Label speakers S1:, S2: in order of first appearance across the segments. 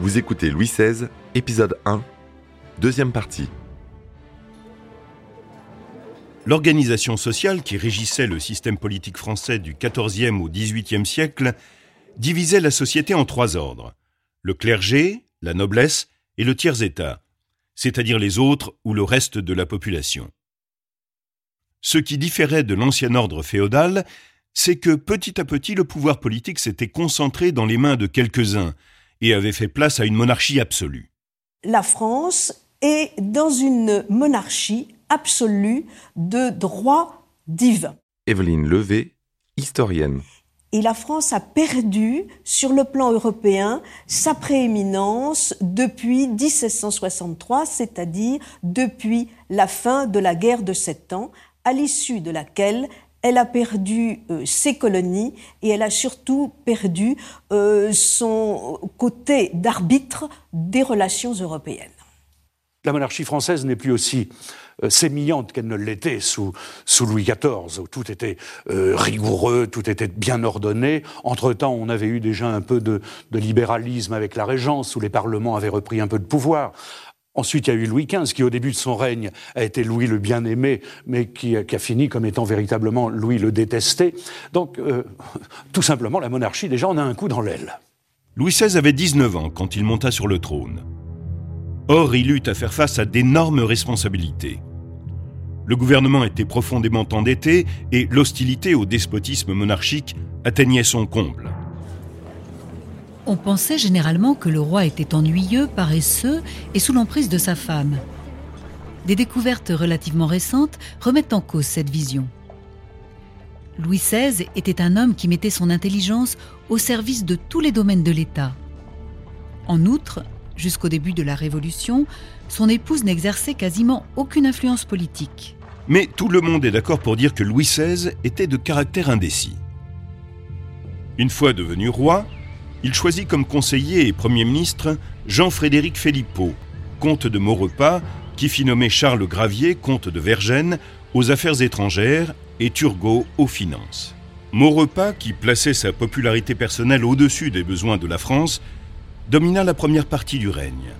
S1: Vous écoutez Louis XVI, épisode 1, deuxième partie.
S2: L'organisation sociale qui régissait le système politique français du XIVe au XVIIIe siècle divisait la société en trois ordres le clergé, la noblesse et le tiers-état, c'est-à-dire les autres ou le reste de la population. Ce qui différait de l'ancien ordre féodal, c'est que petit à petit le pouvoir politique s'était concentré dans les mains de quelques-uns, et avait fait place à une monarchie absolue.
S3: La France est dans une monarchie absolue de droit divin.
S1: Evelyne Levé, historienne.
S3: Et la France a perdu, sur le plan européen, sa prééminence depuis 1763, c'est-à-dire depuis la fin de la guerre de Sept Ans, à l'issue de laquelle elle a perdu euh, ses colonies et elle a surtout perdu euh, son côté d'arbitre des relations européennes.
S4: La monarchie française n'est plus aussi euh, sémillante qu'elle ne l'était sous, Louis XIV, où tout était rigoureux, tout était bien ordonné. Entre-temps, on avait eu déjà un peu de, de libéralisme avec la Régence, où les parlements avaient repris un peu de pouvoir. Ensuite, il y a eu Louis XV, qui au début de son règne a été Louis le bien-aimé, mais qui, a fini comme étant véritablement Louis le détesté. Donc, euh, tout simplement, la monarchie, déjà, on a un coup dans l'aile.
S2: Louis XVI avait 19 ans quand il monta sur le trône. Or, il eut à faire face à d'énormes responsabilités. Le gouvernement était profondément endetté et l'hostilité au despotisme monarchique atteignait son comble.
S5: On pensait généralement que le roi était ennuyeux, paresseux et sous l'emprise de sa femme. Des découvertes relativement récentes remettent en cause cette vision. Louis XVI était un homme qui mettait son intelligence au service de tous les domaines de l'État. En outre, jusqu'au début de la Révolution, son épouse n'exerçait quasiment aucune influence politique.
S2: Mais tout le monde est d'accord pour dire que Louis XVI était de caractère indécis. Une fois devenu roi, il choisit comme conseiller et Premier ministre Jean-Frédéric Philippot, comte de Maurepas, qui fit nommer Charles Gravier, comte de Vergennes, aux affaires étrangères et Turgot aux finances. Maurepas, qui plaçait sa popularité personnelle au-dessus des besoins de la France, domina la première partie du règne.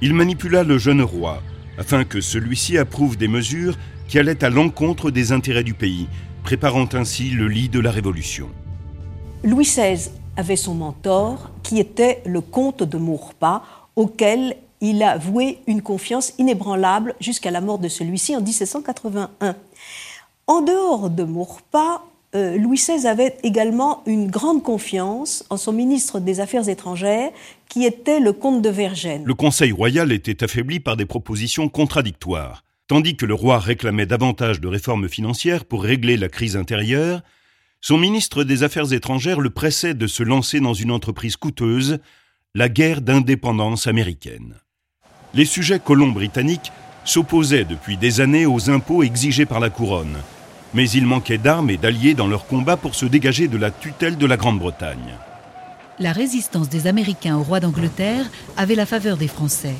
S2: Il manipula le jeune roi afin que celui-ci approuve des mesures qui allaient à l'encontre des intérêts du pays, préparant ainsi le lit de la Révolution.
S3: Louis XVI avait son mentor, qui était le comte de Maurepas, auquel il a voué une confiance inébranlable jusqu'à la mort de celui-ci en 1781. En dehors de Maurepas, euh, Louis XVI avait également une grande confiance en son ministre des Affaires étrangères, qui était le comte de Vergennes.
S2: Le Conseil royal était affaibli par des propositions contradictoires. Tandis que le roi réclamait davantage de réformes financières pour régler la crise intérieure, son ministre des Affaires étrangères le pressait de se lancer dans une entreprise coûteuse, la guerre d'indépendance américaine. Les sujets colons britanniques s'opposaient depuis des années aux impôts exigés par la couronne, mais il manquait d'armes et d'alliés dans leur combat pour se dégager de la tutelle de la Grande-Bretagne.
S5: La résistance des Américains au roi d'Angleterre avait la faveur des Français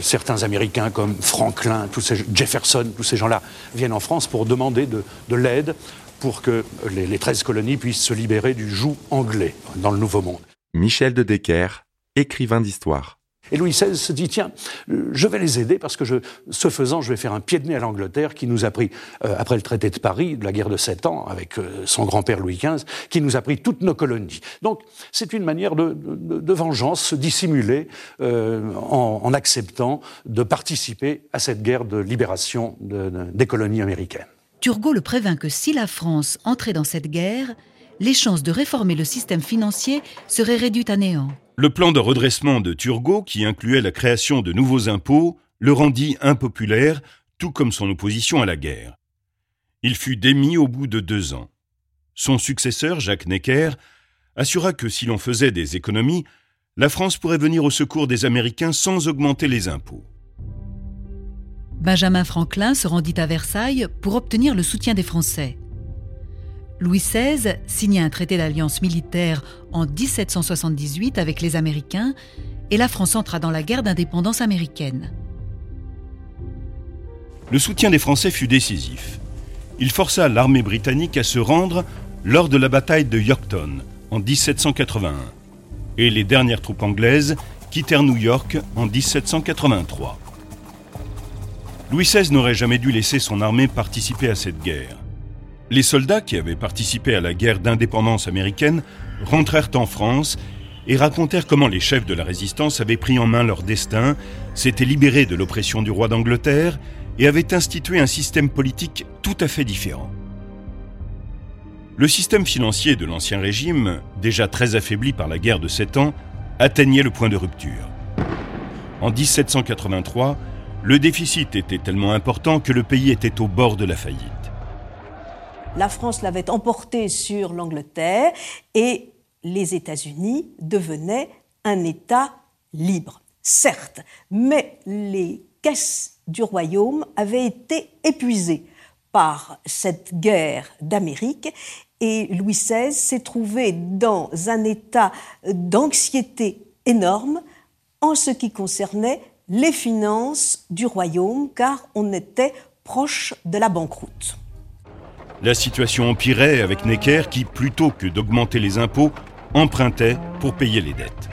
S4: certains Américains comme Franklin, tous ces, Jefferson, tous ces gens-là viennent en France pour demander de l'aide pour que les, les 13 colonies puissent se libérer du joug anglais dans le Nouveau Monde.
S1: Michel de Decker, écrivain d'histoire.
S4: Et Louis XVI se dit tiens, je vais les aider parce que je, ce faisant, je vais faire un pied de nez à l'Angleterre qui nous a pris, euh, après le traité de Paris, de la guerre de Sept Ans, avec euh, son grand-père Louis XV, qui nous a pris toutes nos colonies. Donc c'est une manière de, de, vengeance dissimulée euh, en, en, acceptant de participer à cette guerre de libération des colonies américaines.
S5: Turgot le prévint que si la France entrait dans cette guerre, les chances de réformer le système financier seraient réduites à néant.
S2: Le plan de redressement de Turgot, qui incluait la création de nouveaux impôts, le rendit impopulaire, tout comme son opposition à la guerre. Il fut démis au bout de deux ans. Son successeur, Jacques Necker, assura que si l'on faisait des économies, la France pourrait venir au secours des Américains sans augmenter les impôts.
S5: Benjamin Franklin se rendit à Versailles pour obtenir le soutien des Français. Louis XVI signa un traité d'alliance militaire en 1778 avec les Américains et la France entra dans la guerre d'indépendance américaine.
S2: Le soutien des Français fut décisif. Il força l'armée britannique à se rendre lors de la bataille de Yorktown en 1781. et les dernières troupes anglaises quittèrent New York en 1783. Louis XVI n'aurait jamais dû laisser son armée participer à cette guerre. Les soldats qui avaient participé à la guerre d'indépendance américaine rentrèrent en France et racontèrent comment les chefs de la résistance avaient pris en main leur destin, s'étaient libérés de l'oppression du roi d'Angleterre et avaient institué un système politique tout à fait différent. Le système financier de l'Ancien Régime, déjà très affaibli par la guerre de Sept Ans, atteignait le point de rupture. En 1783, le déficit était tellement important que le pays était au bord de la faillite.
S3: La France l'avait emporté sur l'Angleterre et les États-Unis devenaient un État libre, certes, mais les caisses du royaume avaient été épuisées par cette guerre d'Amérique et Louis XVI s'est trouvé dans un état d'anxiété énorme en ce qui concernait les finances du royaume, car on était proche de la banqueroute.
S2: La situation empirait avec Necker qui, plutôt que d'augmenter les impôts, empruntait pour payer les dettes.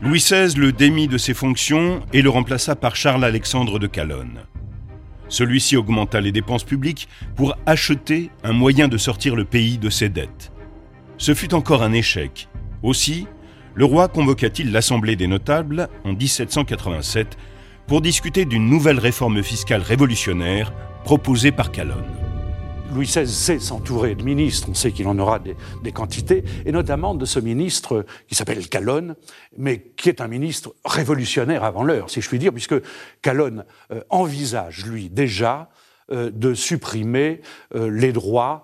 S2: Louis XVI le démit de ses fonctions et le remplaça par Charles-Alexandre de Calonne. Celui-ci augmenta les dépenses publiques pour acheter un moyen de sortir le pays de ses dettes. Ce fut encore un échec. Aussi, le roi convoqua-t-il l'Assemblée des notables en 1787 pour discuter d'une nouvelle réforme fiscale révolutionnaire proposée par Calonne?
S4: Louis XVI sait s'entourer de ministres, on sait qu'il en aura des, quantités, et notamment de ce ministre qui s'appelle Calonne, mais qui est un ministre révolutionnaire avant l'heure, si je puis dire, puisque Calonne euh, envisage, lui, déjà, de supprimer euh, les droits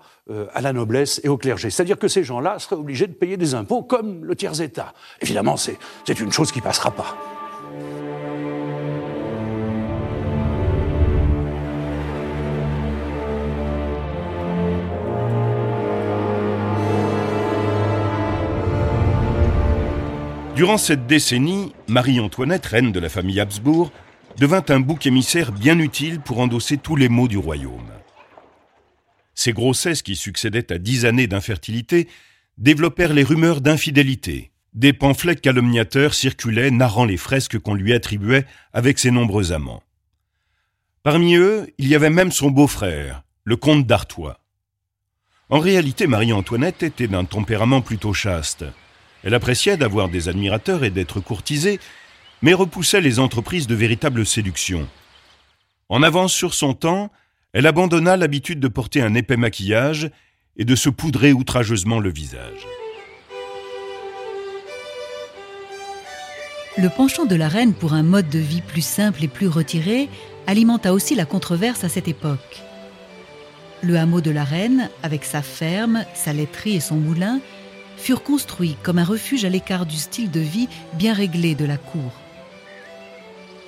S4: à la noblesse et au clergé. C'est-à-dire que ces gens-là seraient obligés de payer des impôts comme le tiers-État. Évidemment, c'est une chose qui passera pas.
S2: Durant cette décennie, Marie-Antoinette, reine de la famille Habsbourg, devint un bouc émissaire bien utile pour endosser tous les maux du royaume. Ces grossesses qui succédaient à dix années d'infertilité développèrent les rumeurs d'infidélité. Des pamphlets calomniateurs circulaient narrant les fresques qu'on lui attribuait avec ses nombreux amants. Parmi eux, il y avait même son beau-frère, le comte d'Artois. En réalité, Marie-Antoinette était d'un tempérament plutôt chaste. Elle appréciait d'avoir des admirateurs et d'être courtisée, mais repoussait les entreprises de véritable séduction. En avance sur son temps, elle abandonna l'habitude de porter un épais maquillage et de se poudrer outrageusement le visage.
S5: Le penchant de la reine pour un mode de vie plus simple et plus retiré alimenta aussi la controverse à cette époque. Le hameau de la reine, avec sa ferme, sa laiterie et son moulin, furent construits comme un refuge à l'écart du style de vie bien réglé de la cour.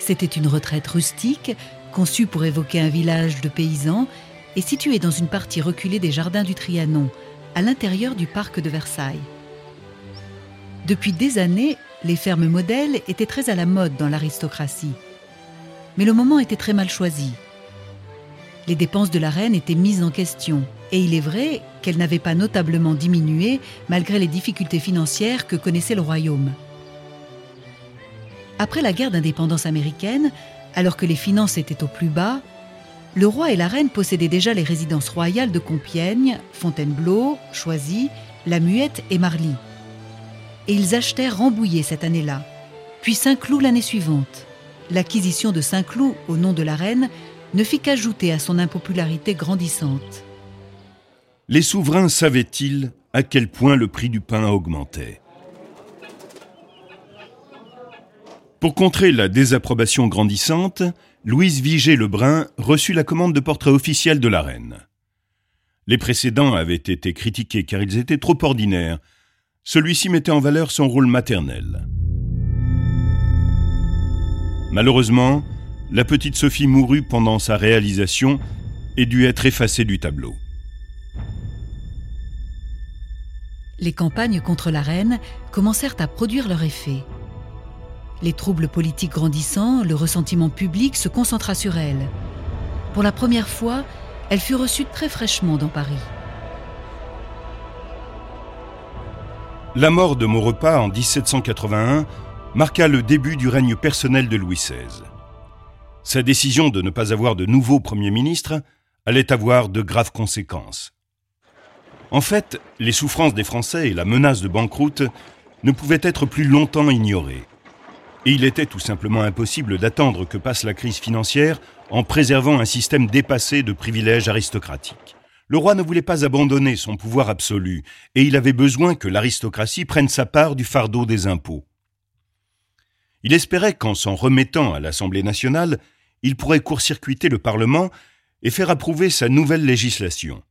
S5: C'était une retraite rustique, conçue pour évoquer un village de paysans et située dans une partie reculée des jardins du Trianon, à l'intérieur du parc de Versailles. Depuis des années, les fermes modèles étaient très à la mode dans l'aristocratie. Mais le moment était très mal choisi. Les dépenses de la reine étaient mises en question et il est vrai qu'elle n'avait pas notablement diminué malgré les difficultés financières que connaissait le royaume. Après la guerre d'indépendance américaine, alors que les finances étaient au plus bas, le roi et la reine possédaient déjà les résidences royales de Compiègne, Fontainebleau, Choisy, La Muette et Marly. Et ils achetèrent Rambouillet cette année-là, puis Saint-Cloud l'année suivante. L'acquisition de Saint-Cloud au nom de la reine ne fit qu'ajouter à son impopularité grandissante
S2: les souverains savaient-ils à quel point le prix du pain augmentait? Pour contrer la désapprobation grandissante, Louise Vigée-Lebrun reçut la commande de portrait officiel de la reine. Les précédents avaient été critiqués car ils étaient trop ordinaires. Celui-ci mettait en valeur son rôle maternel. Malheureusement, la petite Sophie mourut pendant sa réalisation et dut être effacée du tableau.
S5: les campagnes contre la reine commencèrent à produire leur effet. Les troubles politiques grandissant, le ressentiment public se concentra sur elle. Pour la première fois, elle fut reçue très fraîchement dans Paris.
S2: La mort de Maurepas en 1781 marqua le début du règne personnel de Louis XVI. Sa décision de ne pas avoir de nouveau Premier ministre allait avoir de graves conséquences. En fait, les souffrances des Français et la menace de banqueroute ne pouvaient être plus longtemps ignorées. Et il était tout simplement impossible d'attendre que passe la crise financière en préservant un système dépassé de privilèges aristocratiques. Le roi ne voulait pas abandonner son pouvoir absolu, et il avait besoin que l'aristocratie prenne sa part du fardeau des impôts. Il espérait qu'en s'en remettant à l'Assemblée nationale, il pourrait court-circuiter le Parlement et faire approuver sa nouvelle législation.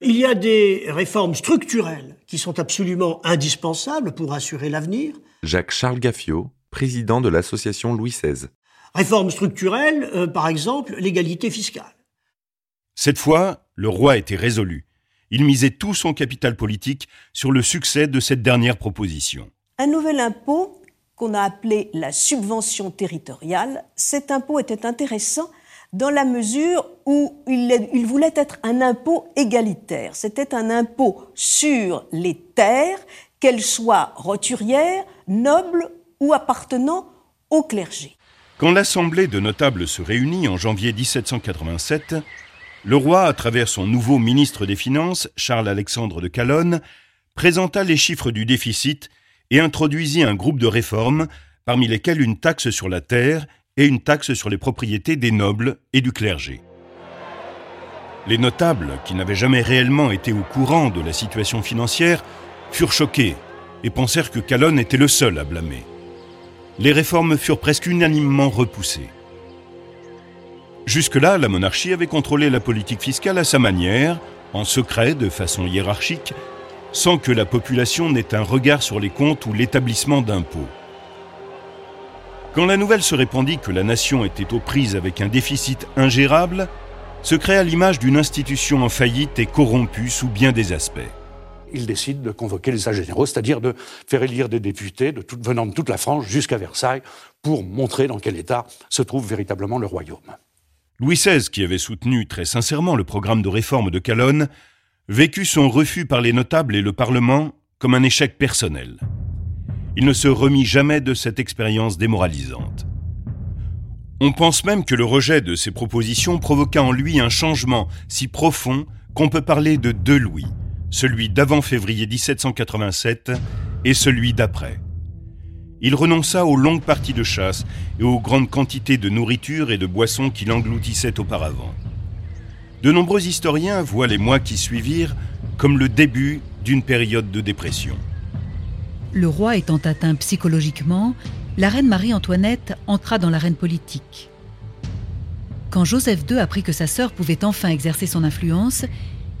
S6: Il y a des réformes structurelles qui sont absolument indispensables pour assurer l'avenir.
S1: Jacques-Charles Gaffiot, président de l'association Louis XVI.
S6: Réformes structurelles, euh, par exemple, l'égalité fiscale.
S2: Cette fois, le roi était résolu. Il misait tout son capital politique sur le succès de cette dernière proposition.
S3: Un nouvel impôt qu'on a appelé la subvention territoriale, cet impôt était intéressant dans la mesure où il, voulait être un impôt égalitaire. C'était un impôt sur les terres, qu'elles soient roturières, nobles ou appartenant au clergé.
S2: Quand l'Assemblée de notables se réunit en janvier 1787, le roi, à travers son nouveau ministre des Finances, Charles-Alexandre de Calonne, présenta les chiffres du déficit et introduisit un groupe de réformes, parmi lesquelles une taxe sur la terre et une taxe sur les propriétés des nobles et du clergé. Les notables, qui n'avaient jamais réellement été au courant de la situation financière, furent choqués et pensèrent que Calonne était le seul à blâmer. Les réformes furent presque unanimement repoussées. Jusque-là, la monarchie avait contrôlé la politique fiscale à sa manière, en secret, de façon hiérarchique, sans que la population n'ait un regard sur les comptes ou l'établissement d'impôts. Quand la nouvelle se répandit que la nation était aux prises avec un déficit ingérable, se créa l'image d'une institution en faillite et corrompue sous bien des aspects.
S4: Il décide de convoquer les États généraux, c'est-à-dire de faire élire des députés venant de toute la France jusqu'à Versailles pour montrer dans quel état se trouve véritablement le royaume.
S2: Louis XVI, qui avait soutenu très sincèrement le programme de réforme de Calonne, vécut son refus par les notables et le Parlement comme un échec personnel il ne se remit jamais de cette expérience démoralisante. On pense même que le rejet de ces propositions provoqua en lui un changement si profond qu'on peut parler de deux Louis, celui d'avant février 1787 et celui d'après. Il renonça aux longues parties de chasse et aux grandes quantités de nourriture et de boissons qu'il engloutissait auparavant. De nombreux historiens voient les mois qui suivirent comme le début d'une période de dépression.
S5: Le roi étant atteint psychologiquement, la reine Marie-Antoinette entra dans l'arène politique. Quand Joseph II apprit que sa sœur pouvait enfin exercer son influence,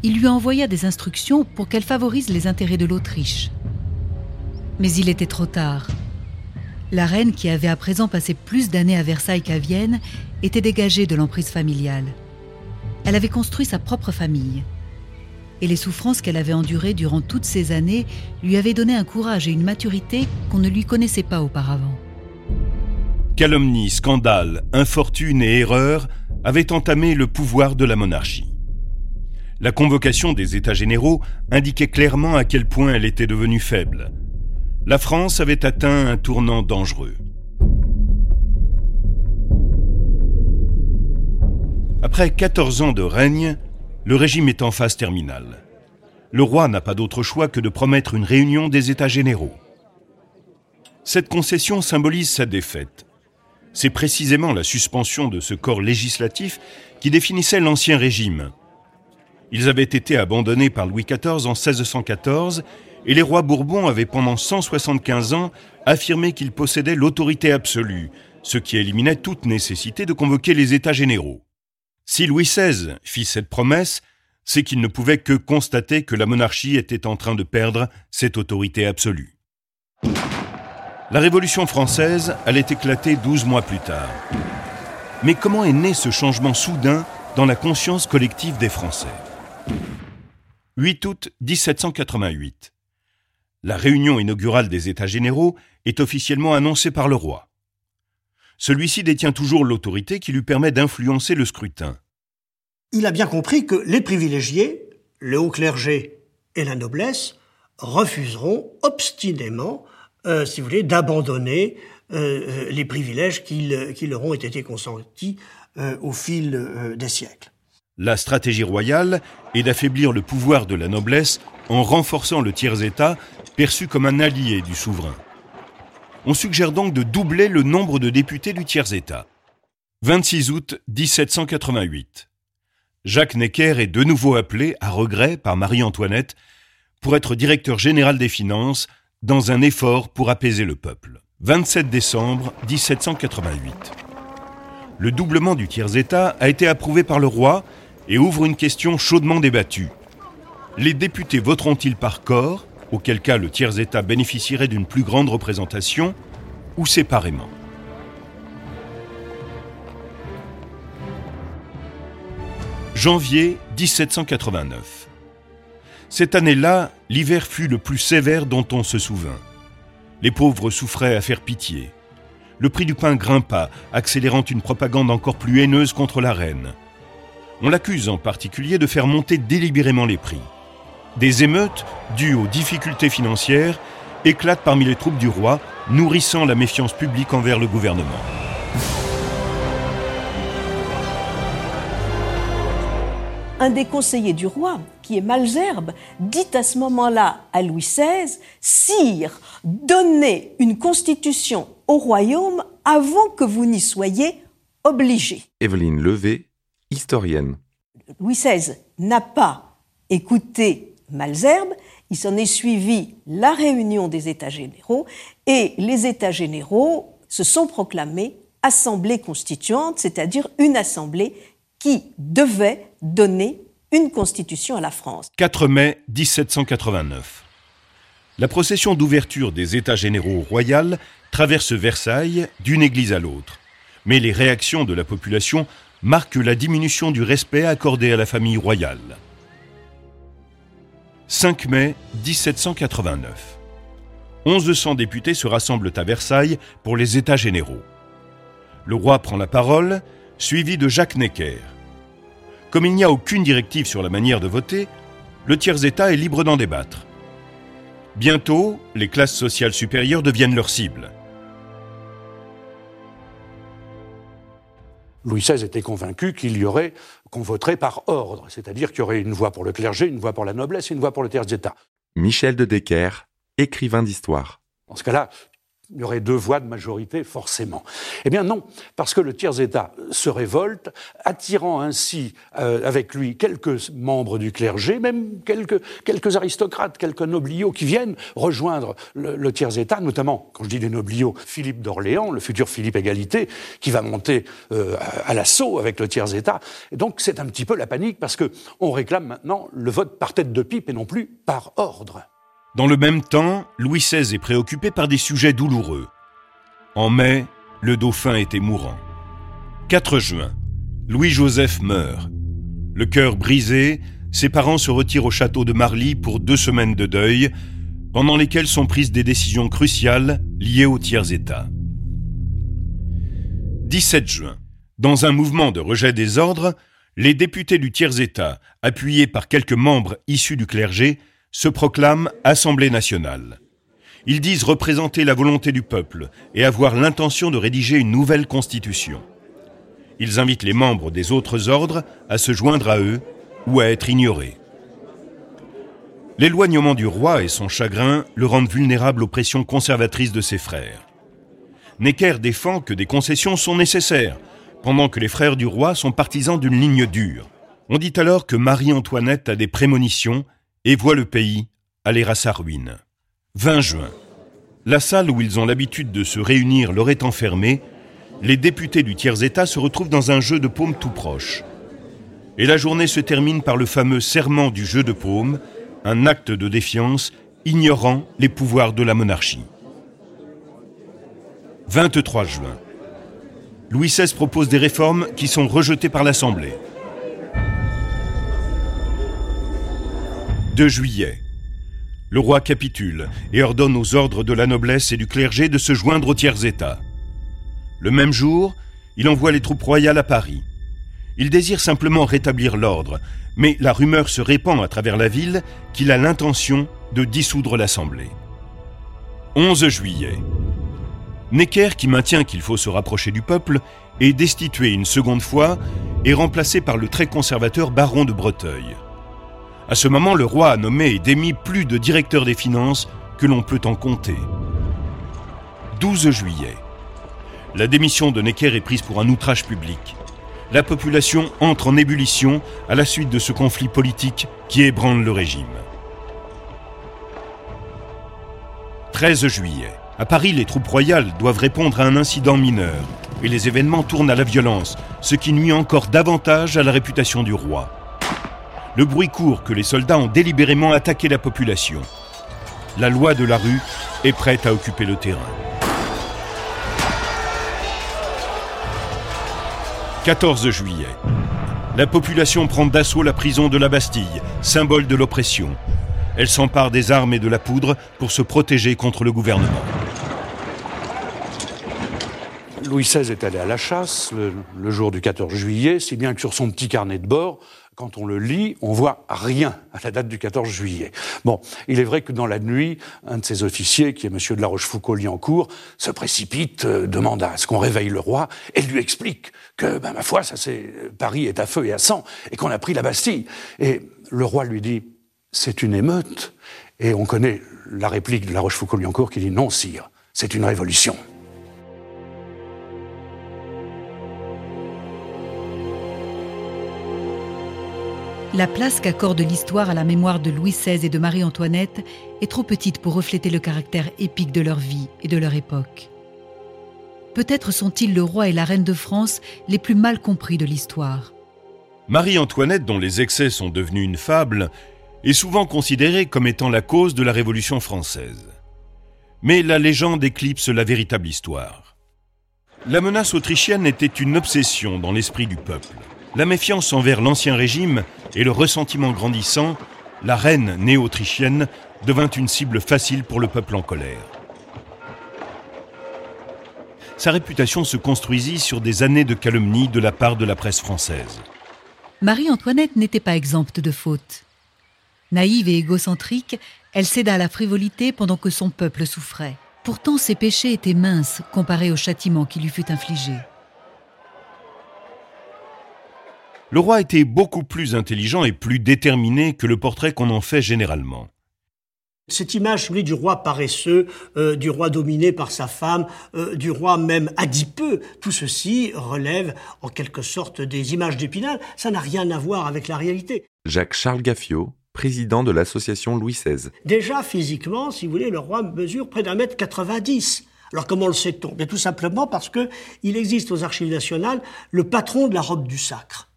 S5: il lui envoya des instructions pour qu'elle favorise les intérêts de l'Autriche. Mais il était trop tard. La reine, qui avait à présent passé plus d'années à Versailles qu'à Vienne, était dégagée de l'emprise familiale. Elle avait construit sa propre famille et les souffrances qu'elle avait endurées durant toutes ces années lui avaient donné un courage et une maturité qu'on ne lui connaissait pas auparavant.
S2: Calomnie, scandale, infortune et erreur avaient entamé le pouvoir de la monarchie. La convocation des États généraux indiquait clairement à quel point elle était devenue faible. La France avait atteint un tournant dangereux. Après 14 ans de règne, le régime est en phase terminale. Le roi n'a pas d'autre choix que de promettre une réunion des États généraux. Cette concession symbolise sa défaite. C'est précisément la suspension de ce corps législatif qui définissait l'Ancien Régime. Ils avaient été abandonnés par Louis XIV en 1614 et les rois Bourbons avaient pendant 175 ans affirmé qu'ils possédaient l'autorité absolue, ce qui éliminait toute nécessité de convoquer les États généraux. Si Louis XVI fit cette promesse, c'est qu'il ne pouvait que constater que la monarchie était en train de perdre cette autorité absolue. La Révolution française allait éclater douze mois plus tard. Mais comment est né ce changement soudain dans la conscience collective des Français? 8 août 1788. La réunion inaugurale des États généraux est officiellement annoncée par le roi celui-ci détient toujours l'autorité qui lui permet d'influencer le scrutin.
S6: Il a bien compris que les privilégiés, le haut clergé et la noblesse, refuseront obstinément, euh, si vous voulez, d'abandonner euh, les privilèges qui, leur ont été consentis au fil des siècles.
S2: La stratégie royale est d'affaiblir le pouvoir de la noblesse en renforçant le tiers-État perçu comme un allié du souverain. On suggère donc de doubler le nombre de députés du tiers-État. 26 août 1788. Jacques Necker est de nouveau appelé, à regret, par Marie-Antoinette, pour être directeur général des finances dans un effort pour apaiser le peuple. 27 décembre 1788. Le doublement du tiers-État a été approuvé par le roi et ouvre une question chaudement débattue. Les députés voteront-ils par corps, auquel cas le tiers-État bénéficierait d'une plus grande représentation, ou séparément? Janvier 1789. Cette année-là, l'hiver fut le plus sévère dont on se souvint. Les pauvres souffraient à faire pitié. Le prix du pain grimpa, accélérant une propagande encore plus haineuse contre la reine. On l'accuse en particulier de faire monter délibérément les prix. Des émeutes, dues aux difficultés financières, éclatent parmi les troupes du roi, nourrissant la méfiance publique envers le gouvernement.
S3: un des conseillers du roi, qui est Malzerbe, dit à ce moment-là à Louis XVI, Sire, donnez une constitution au royaume avant que vous n'y soyez obligé.
S1: Evelyne Levé, historienne.
S3: Louis XVI n'a pas écouté Malzerbe, il s'en est suivi la réunion des États généraux et les États généraux se sont proclamés assemblée constituante, c'est-à-dire une assemblée qui devait donner une constitution à la France.
S2: 4 mai 1789. La procession d'ouverture des États généraux royaux traverse Versailles d'une église à l'autre. Mais les réactions de la population marquent la diminution du respect accordé à la famille royale. 5 mai 1789. 1100 députés se rassemblent à Versailles pour les États généraux. Le roi prend la parole suivi de Jacques Necker. Comme il n'y a aucune directive sur la manière de voter, le tiers-État est libre d'en débattre. Bientôt, les classes sociales supérieures deviennent leur cible.
S4: Louis XVI était convaincu qu'il y aurait, qu'on voterait par ordre, c'est-à-dire qu'il y aurait une voix pour le clergé, une voix pour la noblesse et une voix pour le tiers-État.
S1: Michel de Decker, écrivain d'histoire.
S4: Dans ce cas-là, il y aurait deux voix de majorité, forcément. Eh bien non, parce que le tiers-État se révolte, attirant ainsi euh, avec lui quelques membres du clergé, même quelques, quelques aristocrates, quelques nobliaux qui viennent rejoindre le, tiers-État, notamment, quand je dis des nobliaux, Philippe d'Orléans, le futur Philippe Égalité, qui va monter euh, à, l'assaut avec le tiers-État. Donc c'est un petit peu la panique, parce qu'on réclame maintenant le vote par tête de pipe et non plus par ordre.
S2: Dans le même temps, Louis XVI est préoccupé par des sujets douloureux. En mai, le dauphin était mourant. 4 juin, Louis-Joseph meurt. Le cœur brisé, ses parents se retirent au château de Marly pour deux semaines de deuil, pendant lesquelles sont prises des décisions cruciales liées au tiers-État. 17 juin. Dans un mouvement de rejet des ordres, les députés du tiers-État, appuyés par quelques membres issus du clergé, se proclament Assemblée nationale. Ils disent représenter la volonté du peuple et avoir l'intention de rédiger une nouvelle constitution. Ils invitent les membres des autres ordres à se joindre à eux ou à être ignorés. L'éloignement du roi et son chagrin le rendent vulnérable aux pressions conservatrices de ses frères. Necker défend que des concessions sont nécessaires, pendant que les frères du roi sont partisans d'une ligne dure. On dit alors que Marie-Antoinette a des prémonitions et voit le pays aller à sa ruine. 20 juin. La salle où ils ont l'habitude de se réunir leur étant fermée, les députés du tiers-État se retrouvent dans un jeu de paume tout proche. Et la journée se termine par le fameux serment du jeu de paume, un acte de défiance ignorant les pouvoirs de la monarchie. 23 juin. Louis XVI propose des réformes qui sont rejetées par l'Assemblée. 2 juillet. Le roi capitule et ordonne aux ordres de la noblesse et du clergé de se joindre au tiers-État. Le même jour, il envoie les troupes royales à Paris. Il désire simplement rétablir l'ordre, mais la rumeur se répand à travers la ville qu'il a l'intention de dissoudre l'Assemblée. 11 juillet. Necker, qui maintient qu'il faut se rapprocher du peuple, est destitué une seconde fois et remplacé par le très conservateur baron de Breteuil. À ce moment, le roi a nommé et démis plus de directeurs des finances que l'on peut en compter. 12 juillet. La démission de Necker est prise pour un outrage public. La population entre en ébullition à la suite de ce conflit politique qui ébranle le régime. 13 juillet. À Paris, les troupes royales doivent répondre à un incident mineur, et les événements tournent à la violence, ce qui nuit encore davantage à la réputation du roi. Le bruit court que les soldats ont délibérément attaqué la population. La loi de la rue est prête à occuper le terrain. 14 juillet. La population prend d'assaut la prison de la Bastille, symbole de l'oppression. Elle s'empare des armes et de la poudre pour se protéger contre le gouvernement.
S4: Louis XVI est allé à la chasse le, jour du 14 juillet, si bien que sur son petit carnet de bord, quand on le lit, on voit rien à la date du 14 juillet. Bon, il est vrai que dans la nuit, un de ses officiers, qui est Monsieur de la Rochefoucauld-Liancourt, se précipite, euh, demande à ce qu'on réveille le roi et lui explique que, ben, ma foi, c'est Paris est à feu et à sang et qu'on a pris la Bastille. Et le roi lui dit, c'est une émeute. Et on connaît la réplique de la Rochefoucauld-Liancourt qui dit, non, sire, c'est une révolution.
S5: La place qu'accorde l'histoire à la mémoire de Louis XVI et de Marie-Antoinette est trop petite pour refléter le caractère épique de leur vie et de leur époque. Peut-être sont-ils le roi et la reine de France les plus mal compris de l'histoire.
S2: Marie-Antoinette, dont les excès sont devenus une fable, est souvent considérée comme étant la cause de la Révolution française. Mais la légende éclipse la véritable histoire. La menace autrichienne était une obsession dans l'esprit du peuple. La méfiance envers l'ancien régime et le ressentiment grandissant, la reine néo-autrichienne devint une cible facile pour le peuple en colère. Sa réputation se construisit sur des années de calomnie de la part de la presse française.
S5: Marie-Antoinette n'était pas exempte de fautes. Naïve et égocentrique, elle céda à la frivolité pendant que son peuple souffrait. Pourtant, ses péchés étaient minces comparés au châtiment qui lui fut infligé.
S2: Le roi était beaucoup plus intelligent et plus déterminé que le portrait qu'on en fait généralement.
S6: Cette image du roi paresseux, euh, du roi dominé par sa femme, euh, du roi même adipeux, tout ceci relève en quelque sorte des images d'Épinal. Ça n'a rien à voir avec la réalité.
S1: Jacques-Charles Gaffiot, président de l'association Louis XVI.
S6: Déjà, physiquement, si vous voulez, le roi mesure près d'un mètre 90. Alors comment le sait-on? Bien tout simplement parce que il existe aux archives nationales le patron de la robe du sacre.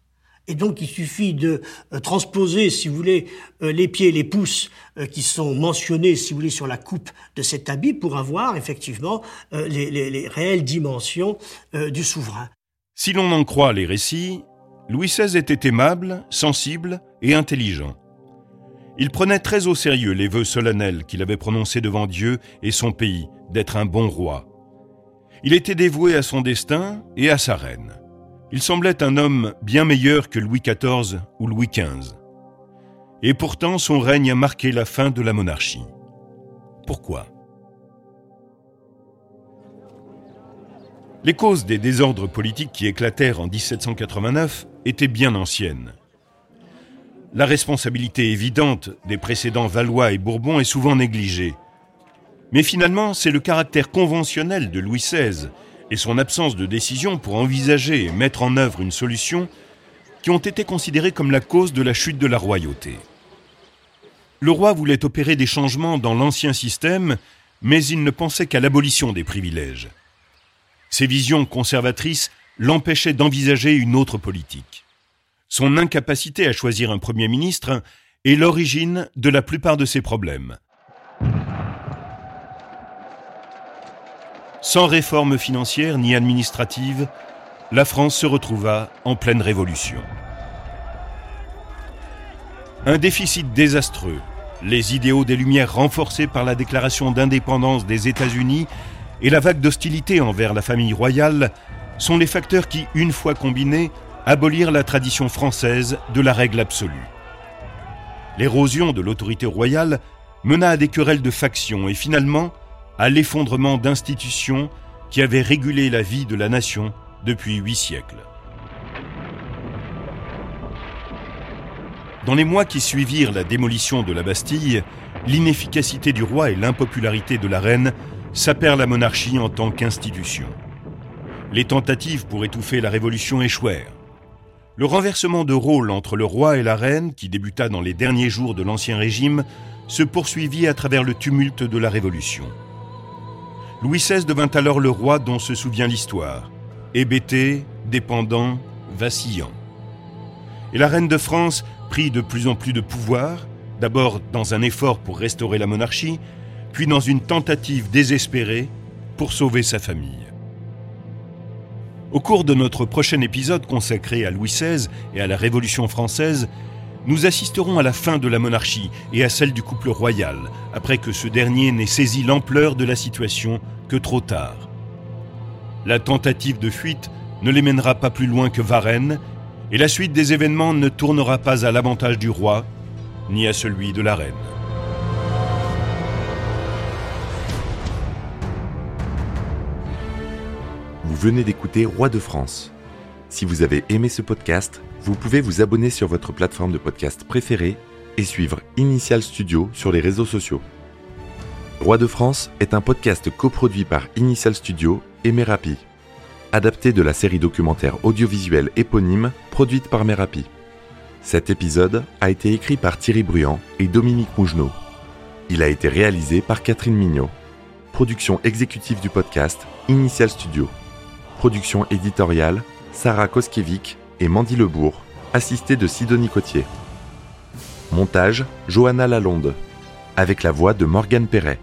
S6: Et donc, il suffit de euh, transposer, si vous voulez, euh, les pieds et les pouces euh, qui sont mentionnés, si vous voulez, sur la coupe de cet habit pour avoir effectivement les, les, réelles dimensions du souverain.
S2: Si l'on en croit les récits, Louis XVI était aimable, sensible et intelligent. Il prenait très au sérieux les vœux solennels qu'il avait prononcés devant Dieu et son pays d'être un bon roi. Il était dévoué à son destin et à sa reine. Il semblait un homme bien meilleur que Louis XIV ou Louis XV. Et pourtant son règne a marqué la fin de la monarchie. Pourquoi? Les causes des désordres politiques qui éclatèrent en 1789 étaient bien anciennes. La responsabilité évidente des précédents Valois et Bourbon est souvent négligée. Mais finalement, c'est le caractère conventionnel de Louis XVI et son absence de décision pour envisager et mettre en œuvre une solution qui ont été considérés comme la cause de la chute de la royauté. Le roi voulait opérer des changements dans l'ancien système, mais il ne pensait qu'à l'abolition des privilèges. Ses visions conservatrices l'empêchaient d'envisager une autre politique. Son incapacité à choisir un Premier ministre est l'origine de la plupart de ses problèmes. Sans réforme financière ni administrative, la France se retrouva en pleine révolution. Un déficit désastreux, les idéaux des Lumières renforcés par la déclaration d'indépendance des États-Unis et la vague d'hostilité envers la famille royale sont les facteurs qui, une fois combinés, abolirent la tradition française de la règle absolue. L'érosion de l'autorité royale mena à des querelles de factions et finalement à l'effondrement d'institutions qui avaient régulé la vie de la nation depuis huit siècles. Dans les mois qui suivirent la démolition de la Bastille, l'inefficacité du roi et l'impopularité de la reine sapèrent la monarchie en tant qu'institution. Les tentatives pour étouffer la révolution échouèrent. Le renversement de rôle entre le roi et la reine, qui débuta dans les derniers jours de l'Ancien Régime, se poursuivit à travers le tumulte de la Révolution. Louis XVI devint alors le roi dont se souvient l'histoire, hébété, dépendant, vacillant. Et la reine de France prit de plus en plus de pouvoir, d'abord dans un effort pour restaurer la monarchie, puis dans une tentative désespérée pour sauver sa famille. Au cours de notre prochain épisode consacré à Louis XVI et à la Révolution française, nous assisterons à la fin de la monarchie et à celle du couple royal, après que ce dernier n'ait saisi l'ampleur de la situation que trop tard. La tentative de fuite ne les mènera pas plus loin que Varennes, et la suite des événements ne tournera pas à l'avantage du roi, ni à celui de la reine.
S1: Vous venez d'écouter Roi de France. Si vous avez aimé ce podcast, vous pouvez vous abonner sur votre plateforme de podcast préférée et suivre Initial Studio sur les réseaux sociaux. Roi de France est un podcast coproduit par Initial Studio et Merapi, adapté de la série documentaire audiovisuelle éponyme produite par Merapi. Cet épisode a été écrit par Thierry Bruand et Dominique Mougenot. Il a été réalisé par Catherine Mignot. Production exécutive du podcast Initial Studio. Production éditoriale Sarah Koskiewicz et Mandy Lebourg, assistée de Sidonie Cotier. Montage Johanna Lalonde, avec la voix de Morgane Perret.